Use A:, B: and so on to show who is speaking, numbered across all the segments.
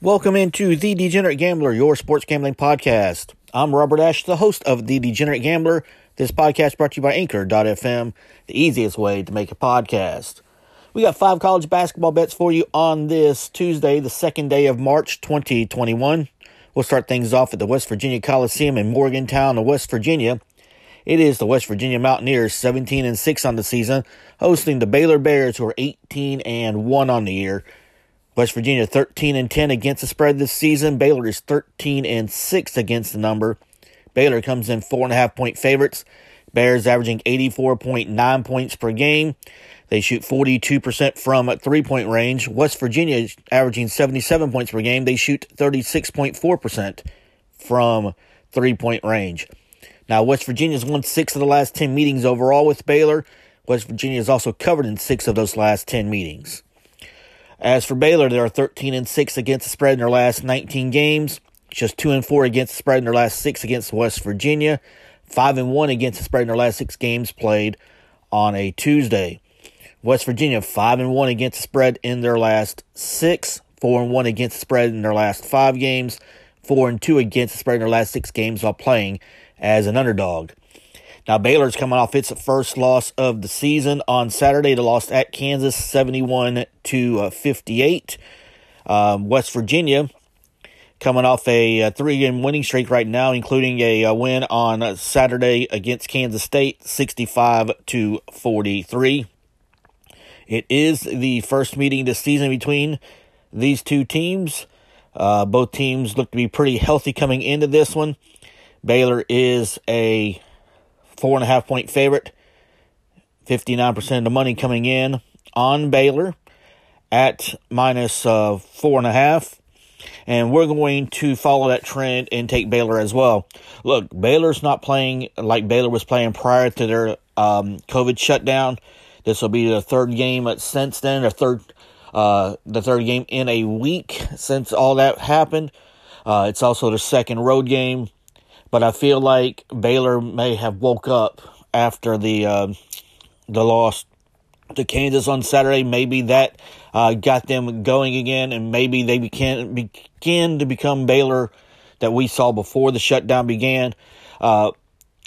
A: Welcome into The Degenerate Gambler, your sports gambling podcast. I'm Robert Ash, the host of The Degenerate Gambler. This podcast brought to you by Anchor.fm, the easiest way to make a podcast. We got five college basketball bets for you on this Tuesday, the second day of March 2021. We'll start things off at the West Virginia Coliseum in Morgantown, West Virginia. It is the West Virginia Mountaineers, 17 and 6 on the season, hosting the Baylor Bears, who are 18 and 1 on the year. West Virginia 13 and 10 against the spread this season. Baylor is 13 and 6 against the number. Baylor comes in four and a half point favorites. Bears averaging 84.9 points per game. They shoot 42% from three point range. West Virginia is averaging 77 points per game. They shoot 36.4% from three point range. Now, West Virginia's won six of the last 10 meetings overall with Baylor. West Virginia is also covered in six of those last 10 meetings. As for Baylor, they are 13 and 6 against the spread in their last 19 games, just 2 and 4 against the spread in their last 6 against West Virginia, 5 and 1 against the spread in their last 6 games played on a Tuesday. West Virginia 5 and 1 against the spread in their last 6, 4 and 1 against the spread in their last 5 games, 4 and 2 against the spread in their last 6 games while playing as an underdog. Now, Baylor's coming off its first loss of the season on Saturday. They lost at Kansas 71 to uh, 58. Um, West Virginia coming off a, a three game winning streak right now, including a, a win on Saturday against Kansas State 65 to 43. It is the first meeting this season between these two teams. Uh, both teams look to be pretty healthy coming into this one. Baylor is a four and a half point favorite. 59% of the money coming in on Baylor at minus, uh, four and a half. And we're going to follow that trend and take Baylor as well. Look, Baylor's not playing like Baylor was playing prior to their um, COVID shutdown. This will be the third game since then, the third, uh, the third game in a week since all that happened. Uh, it's also the second road game but I feel like Baylor may have woke up after the uh, the loss to Kansas on Saturday. Maybe that uh, got them going again, and maybe they began begin to become Baylor that we saw before the shutdown began. Uh,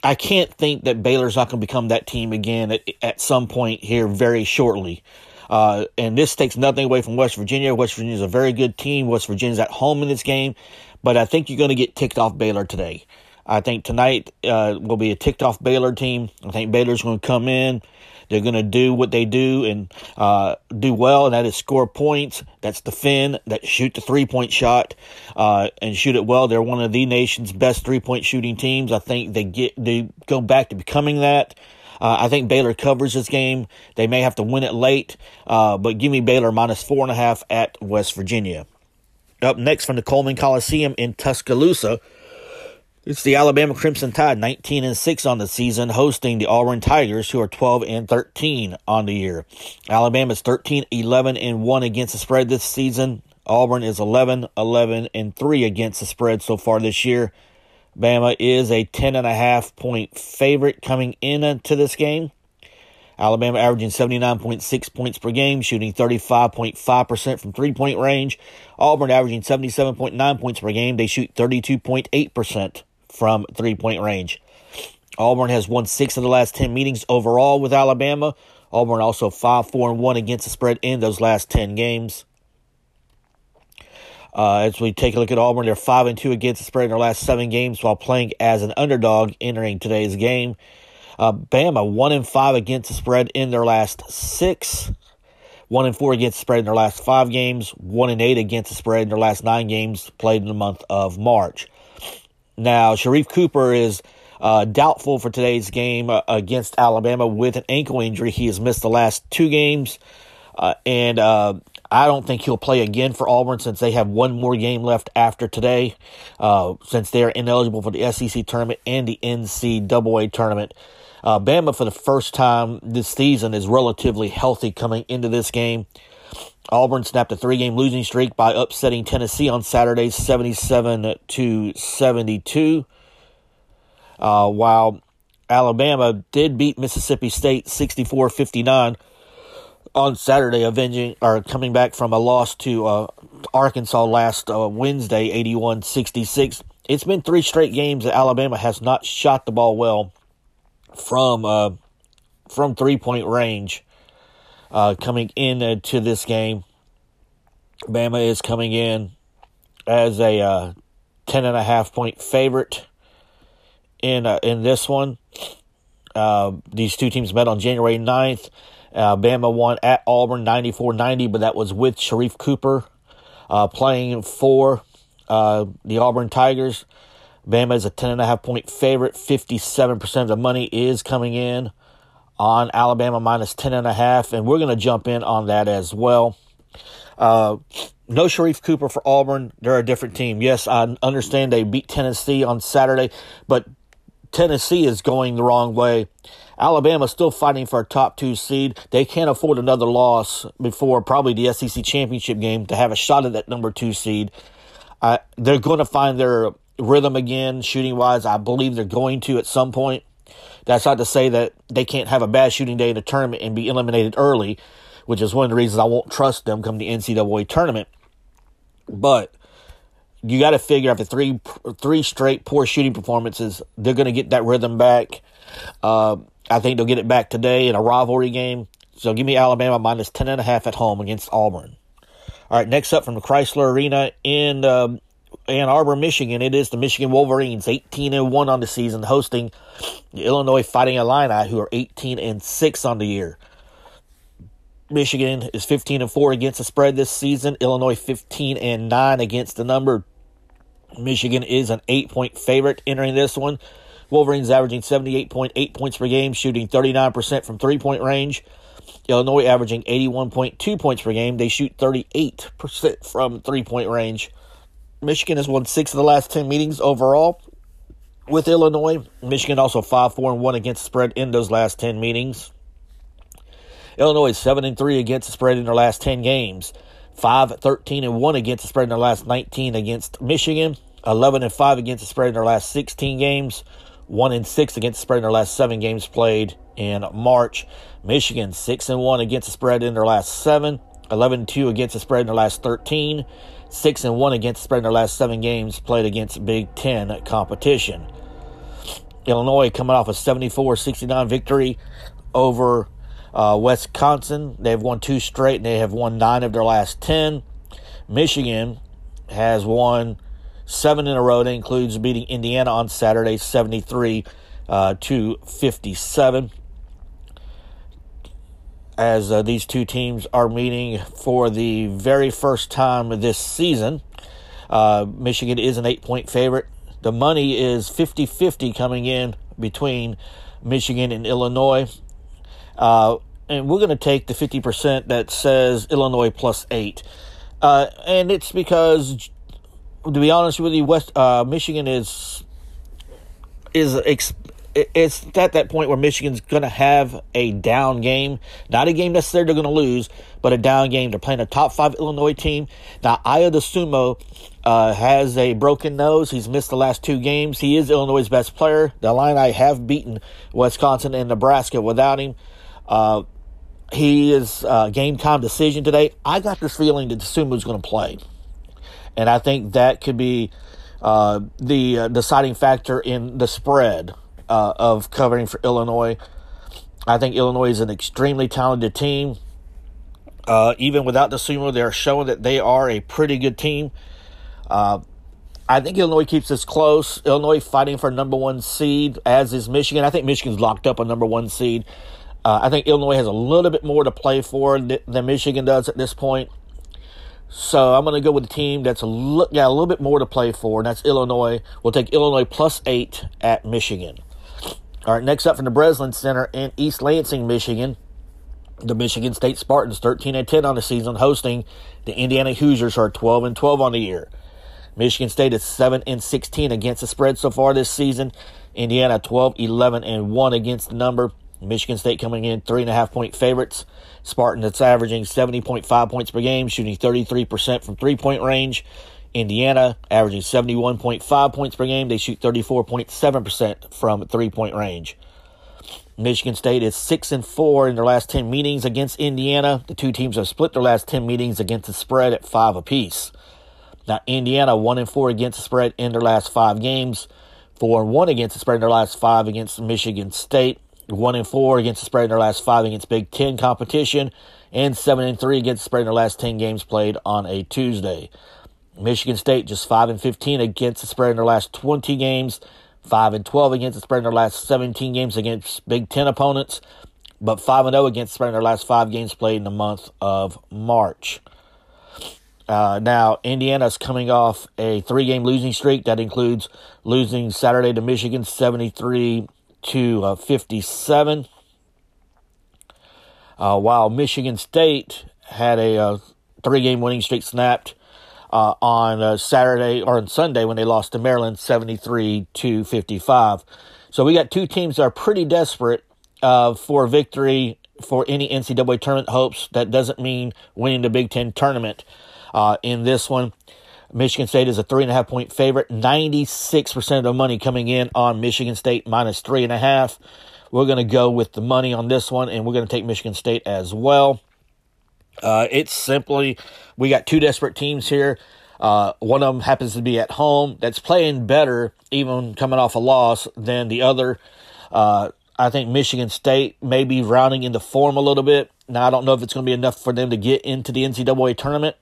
A: I can't think that Baylor's not going to become that team again at, at some point here very shortly. Uh, and this takes nothing away from West Virginia. West Virginia is a very good team. West Virginia's at home in this game, but I think you're going to get ticked off Baylor today. I think tonight uh, will be a ticked off Baylor team. I think Baylor's going to come in. They're going to do what they do and uh, do well, and that is score points. That's defend. That shoot the three point shot uh, and shoot it well. They're one of the nation's best three point shooting teams. I think they get they go back to becoming that. Uh, I think Baylor covers this game. They may have to win it late, uh, but give me Baylor minus four and a half at West Virginia. Up next from the Coleman Coliseum in Tuscaloosa. It's the Alabama Crimson Tide, 19 and 6 on the season, hosting the Auburn Tigers, who are 12 and 13 on the year. Alabama's 13, 11 and 1 against the spread this season. Auburn is 11, 11 and 3 against the spread so far this year. Bama is a 10 and a half point favorite coming into uh, this game. Alabama averaging 79.6 points per game, shooting 35.5% from three point range. Auburn averaging 77.9 points per game. They shoot 32.8% from three point range. Auburn has won six of the last 10 meetings overall with Alabama. Auburn also 5 4 and 1 against the spread in those last 10 games. Uh, as we take a look at Auburn, they're 5 and 2 against the spread in their last seven games while playing as an underdog entering today's game. Uh, Bama 1 and 5 against the spread in their last six. 1 and 4 against the spread in their last five games. 1 and 8 against the spread in their last nine games played in the month of March. Now, Sharife Cooper is uh, doubtful for today's game uh, against Alabama with an ankle injury. He has missed the last two games, uh, and uh, I don't think he'll play again for Auburn since they have one more game left after today, uh, since they are ineligible for the SEC tournament and the NCAA tournament. Uh, Bama, for the first time this season, is relatively healthy coming into this game. Auburn snapped a three game losing streak by upsetting Tennessee on Saturday 77 to 72. Uh, while Alabama did beat Mississippi State 64 59 on Saturday, avenging or coming back from a loss to uh, Arkansas last uh, Wednesday, 81 66. It's been three straight games that Alabama has not shot the ball well from uh, from three point range. Uh, coming into this game, Bama is coming in as a uh, ten and a half point favorite in uh, in this one. Uh, these two teams met on January 9th. Bama won at Auburn 94-90, but that was with Sharife Cooper uh, playing for uh, the Auburn Tigers. Bama is a 10.5 point favorite. 57% of the money is coming in on Alabama minus 10.5, and a half, and we're going to jump in on that as well. Uh, no Sharife Cooper for Auburn. They're a different team. Yes, I understand they beat Tennessee on Saturday, but Tennessee is going the wrong way. Alabama's still fighting for a top two seed. They can't afford another loss before probably the SEC championship game to have a shot at that number two seed. Uh, they're going to find their rhythm again, shooting wise. I believe they're going to at some point. That's not to say that they can't have a bad shooting day in the tournament and be eliminated early, which is one of the reasons I won't trust them come the NCAA tournament. But you got to figure after three three straight poor shooting performances, they're going to get that rhythm back. Uh, I think they'll get it back today in a rivalry game. So give me Alabama minus ten and a half at home against Auburn. All right, next up from the Crisler Arena in um, Ann Arbor, Michigan, it is the Michigan Wolverines, eighteen and one on the season, hosting the Illinois Fighting Illini, who are eighteen and six on the year. Michigan is 15 and 4 against the spread this season. Illinois 15 and 9 against the number. Michigan is an eight point favorite entering this one. Wolverines averaging 78.8 points per game, shooting 39% from three point range. Illinois averaging 81.2 points per game. They shoot 38% from three point range. Michigan has won six of the last 10 meetings overall with Illinois. Michigan also 5 4 and 1 against the spread in those last 10 meetings. Illinois is 7 and 3 against the spread in their last 10 games. 5 13 and 1 against the spread in their last 19 against Michigan, 11 and 5 against the spread in their last 16 games, 1 and 6 against the spread in their last 7 games played in March. Michigan 6 and 1 against the spread in their last 7, 11 2 against the spread in their last 13, 6 and 1 against spread in their last 7 games played against Big 10 competition. Illinois coming off a 74-69 victory over uh, Wisconsin, they've won two straight and they have won nine of their last 10. Michigan has won seven in a row. That includes beating Indiana on Saturday, 73 uh, to 57. As uh, these two teams are meeting for the very first time this season, uh, Michigan is an eight point favorite. The money is 50 50 coming in between Michigan and Illinois. Uh, and we're going to take the 50% that says Illinois plus eight. Uh, and it's because, to be honest with you, West uh, Michigan is is ex- it's at that point where Michigan's going to have a down game, not a game necessarily they're going to lose, but a down game. They're playing a top five Illinois team. Now, Ayo Dosunmu uh, has a broken nose. He's missed the last two games. He is Illinois' best player. The Illini have beaten Wisconsin and Nebraska without him. Uh, he is uh, game time decision today. I got this feeling that Dosunmu's going to play, and I think that could be uh, the uh, deciding factor in the spread uh, of covering for Illinois. I think Illinois is an extremely talented team. Uh, even without Dosunmu, they're showing that they are a pretty good team. Uh, I think Illinois keeps this close. Illinois fighting for number one seed, as is Michigan. I think Michigan's locked up a number one seed. Uh, I think Illinois has a little bit more to play for than Michigan does at this point. So I'm going to go with a team that's a li- got a little bit more to play for, and that's Illinois. We'll take Illinois plus eight at Michigan. All right, next up from the Breslin Center in East Lansing, Michigan, the Michigan State Spartans 13 and 10 on the season, hosting the Indiana Hoosiers, who are 12 and 12 on the year. Michigan State is 7 and 16 against the spread so far this season. Indiana 12, 11 and 1 against the number. Michigan State coming in three and a half point favorites. Spartan that's averaging 70.5 points per game, shooting 33% from three point range. Indiana averaging 71.5 points per game. They shoot 34.7% from three point range. Michigan State is six and four in their last ten meetings against Indiana. The two teams have split their last ten meetings against the spread at five apiece. Now Indiana one and four against the spread in their last five games, four and one against the spread in their last five against Michigan State, one and four against the spread in their last five against Big Ten competition, and seven and three against the spread in their last ten games played on a Tuesday. Michigan State just five and fifteen against the spread in their last twenty games 5 and 12 against the spread in their last 17 games against Big Ten opponents, but 5 and 0 against the spread in their last five games played in the month of March. Uh, now, Indiana's coming off a three game losing streak that includes losing Saturday to Michigan 73 to uh, 57. Uh, while Michigan State had a uh, three game winning streak snapped uh, on uh, Saturday or on Sunday when they lost to Maryland 73 to 55. So we got two teams that are pretty desperate uh, for victory for any NCAA tournament hopes. That doesn't mean winning the Big Ten tournament. Uh, in this one, Michigan State is a three and a half point favorite. 96% of the money coming in on Michigan State minus three and a half. We're going to go with the money on this one, and we're going to take Michigan State as well. Uh, it's simply we got two desperate teams here. Uh, one of them happens to be at home that's playing better, even coming off a loss, than the other. Uh, I think Michigan State may be rounding into form a little bit. Now, I don't know if it's going to be enough for them to get into the NCAA tournament,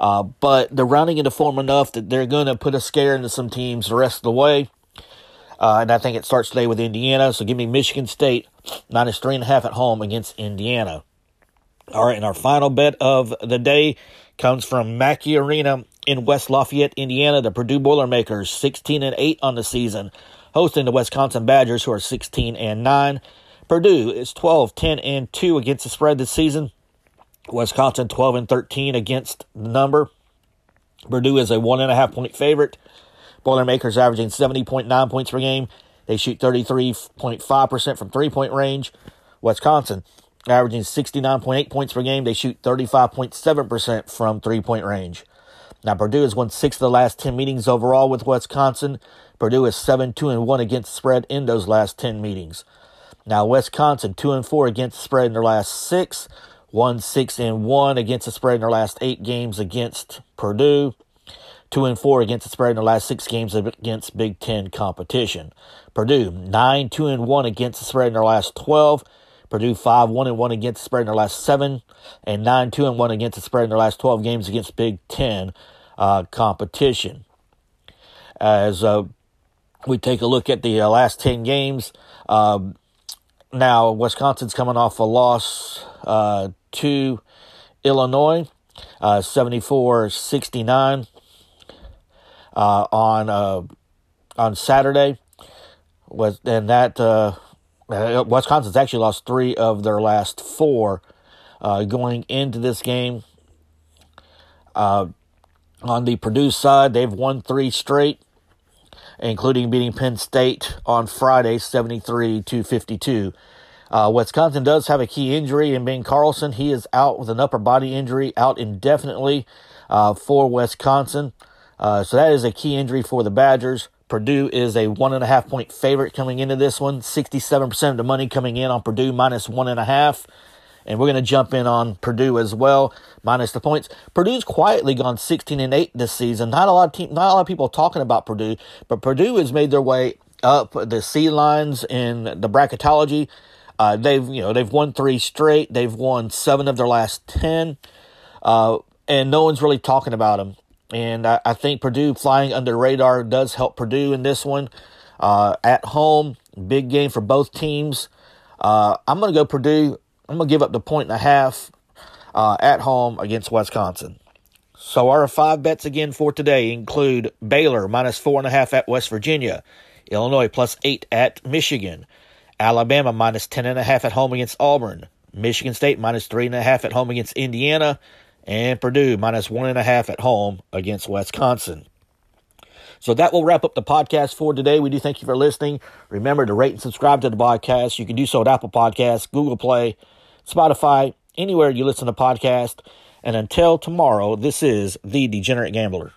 A: uh, but they're rounding into form enough that they're going to put a scare into some teams the rest of the way. Uh, and I think it starts today with Indiana. So give me Michigan State minus three and a half at home against Indiana. All right, and our final bet of the day comes from Mackey Arena in West Lafayette, Indiana. The Purdue Boilermakers, 16 and 8 on the season, hosting the Wisconsin Badgers, who are 16 and 9. Purdue is 12, 10 and 2 against the spread this season. Wisconsin 12 and 13 against the number. Purdue is a one and a half point favorite. Boilermakers averaging 70.9 points per game. They shoot 33.5% from three point range. Wisconsin averaging 69.8 points per game. They shoot 35.7% from three point range. Now, Purdue has won six of the last 10 meetings overall with Wisconsin. Purdue is 7 2 and 1 against spread in those last 10 meetings. Now, Wisconsin 2 and 4 against the spread in their last six, 1 6 and 1 against the spread in their last eight games against Purdue. 2 and 4 against the spread in the last six games against Big Ten competition. Purdue 9 2 and 1 against the spread in their last 12. Purdue 5 1 and 1 against the spread in their last seven, and 9 2 and 1 against the spread in their last 12 games against Big Ten uh, competition. As uh, we take a look at the uh, last 10 games, um, now Wisconsin's coming off a loss uh, to Illinois, uh, 74 69 uh, on on Saturday. Was and that uh, Wisconsin's actually lost three of their last four uh, going into this game. Uh, on the Purdue side, they've won three straight, including beating Penn State on Friday, 73 to 52. Uh, Wisconsin does have a key injury in Ben Carlson. He is out with an upper body injury, out indefinitely uh, for Wisconsin. Uh, so that is a key injury for the Badgers. Purdue is a one and a half point favorite coming into this one. 67% of the money coming in on Purdue minus one and a half. And we're going to jump in on Purdue as well, minus the points. Purdue's quietly gone 16 and 8 this season. Not a lot of team, not a lot of people talking about Purdue, but Purdue has made their way up the sea lines in the bracketology. Uh, they've you know they've won three straight. They've won seven of their last ten, uh, and no one's really talking about them. And I, I, think Purdue flying under radar does help Purdue in this one. Uh, at home, big game for both teams. Uh, I'm going to go Purdue. I'm going to give up the point and a half uh, at home against Wisconsin. So our five bets again for today include Baylor minus four and a half at West Virginia, Illinois plus eight at Michigan, Alabama minus ten and a half at home against Auburn, Michigan State minus three and a half at home against Indiana, and Purdue minus one and a half at home against Wisconsin. So that will wrap up the podcast for today. We do thank you for listening. Remember to rate and subscribe to the podcast. You can do so at Apple Podcasts, Google Play, Spotify, anywhere you listen to podcasts. And until tomorrow, this is The Degenerate Gambler.